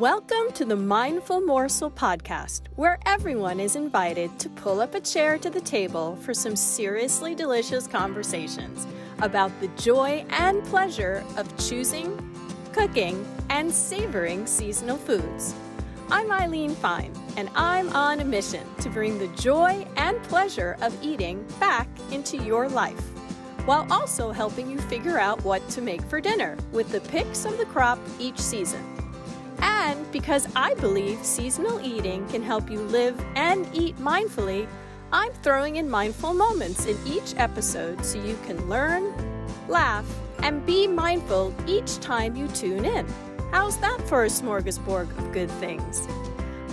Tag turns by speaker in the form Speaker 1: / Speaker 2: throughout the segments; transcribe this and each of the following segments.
Speaker 1: Welcome to the Mindful Morsel podcast, where everyone is invited to pull up a chair to the table for some seriously delicious conversations about the joy and pleasure of choosing, cooking, and savoring seasonal foods. I'm Eileen Fein, and I'm on a mission to bring the joy and pleasure of eating back into your life, while also helping you figure out what to make for dinner with the picks of the crop each season. And because I believe seasonal eating can help you live and eat mindfully, I'm throwing in mindful moments in each episode so you can learn, laugh, and be mindful each time you tune in. How's that for a smorgasbord of good things?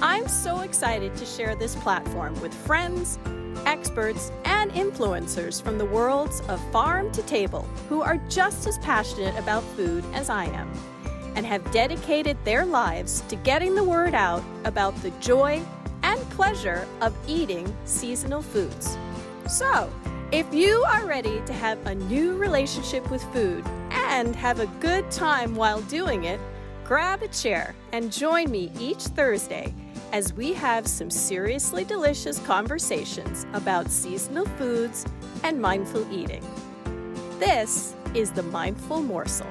Speaker 1: I'm so excited to share this platform with friends, experts, and influencers from the worlds of farm to table who are just as passionate about food as I am and have dedicated their lives to getting the word out about the joy and pleasure of eating seasonal foods. So, if you are ready to have a new relationship with food and have a good time while doing it, grab a chair and join me each Thursday as we have some seriously delicious conversations about seasonal foods and mindful eating. This is the Mindful Morsel.